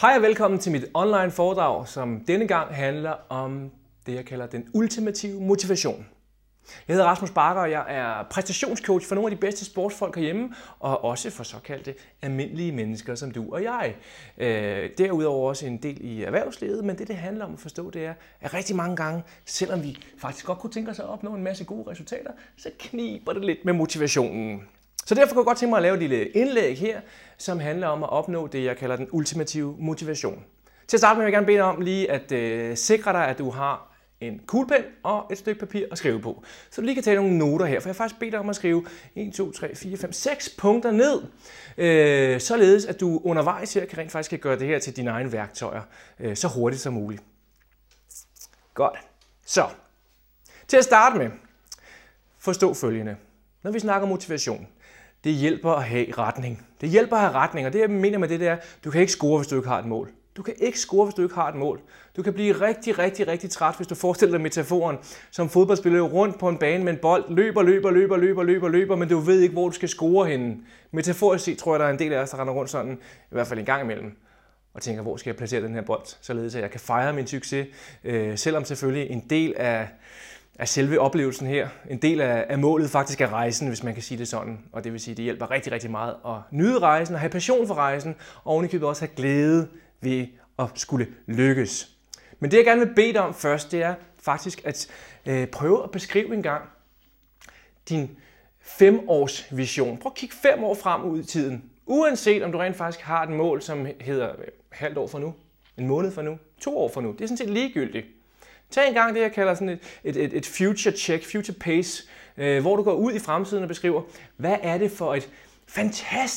Hej og velkommen til mit online foredrag, som denne gang handler om det, jeg kalder den ultimative motivation. Jeg hedder Rasmus Bakker, og jeg er præstationscoach for nogle af de bedste sportsfolk herhjemme, og også for såkaldte almindelige mennesker som du og jeg. Øh, derudover også en del i erhvervslivet, men det, det handler om at forstå, det er, at rigtig mange gange, selvom vi faktisk godt kunne tænke os at opnå en masse gode resultater, så kniber det lidt med motivationen. Så derfor kunne jeg godt tænke mig at lave et lille indlæg her, som handler om at opnå det, jeg kalder den ultimative motivation. Til at starte med vil jeg gerne bede dig om lige at øh, sikre dig, at du har en kuglepen og et stykke papir at skrive på. Så du lige kan tage nogle noter her, for jeg har faktisk bedt dig om at skrive 1, 2, 3, 4, 5, 6 punkter ned, øh, således at du undervejs her kan rent faktisk kan gøre det her til dine egne værktøjer øh, så hurtigt som muligt. Godt. Så, til at starte med, forstå følgende. Når vi snakker motivation, det hjælper at have retning. Det hjælper at have retning, og det jeg mener med det det er, du kan ikke score, hvis du ikke har et mål. Du kan ikke score, hvis du ikke har et mål. Du kan blive rigtig, rigtig, rigtig træt, hvis du forestiller dig metaforen som fodboldspiller rundt på en bane med en bold, løber, løber, løber, løber, løber, løber, men du ved ikke, hvor du skal score henne. Metaforisk set tror jeg, der er en del af os, der render rundt sådan, i hvert fald en gang imellem, og tænker, hvor skal jeg placere den her bold, således at jeg kan fejre min succes, øh, selvom selvfølgelig en del af er selve oplevelsen her. En del af, af målet faktisk er rejsen, hvis man kan sige det sådan. Og det vil sige, at det hjælper rigtig, rigtig meget at nyde rejsen, og have passion for rejsen, og ovenikøbet også have glæde ved at skulle lykkes. Men det jeg gerne vil bede dig om først, det er faktisk at øh, prøve at beskrive en gang din femårs vision. Prøv at kigge fem år frem ud i tiden. Uanset om du rent faktisk har et mål, som hedder øh, halvt år fra nu, en måned fra nu, to år fra nu. Det er sådan set ligegyldigt. Tag en gang det, jeg kalder sådan et, et, et, et future check, future pace, øh, hvor du går ud i fremtiden og beskriver, hvad er det for et fantastisk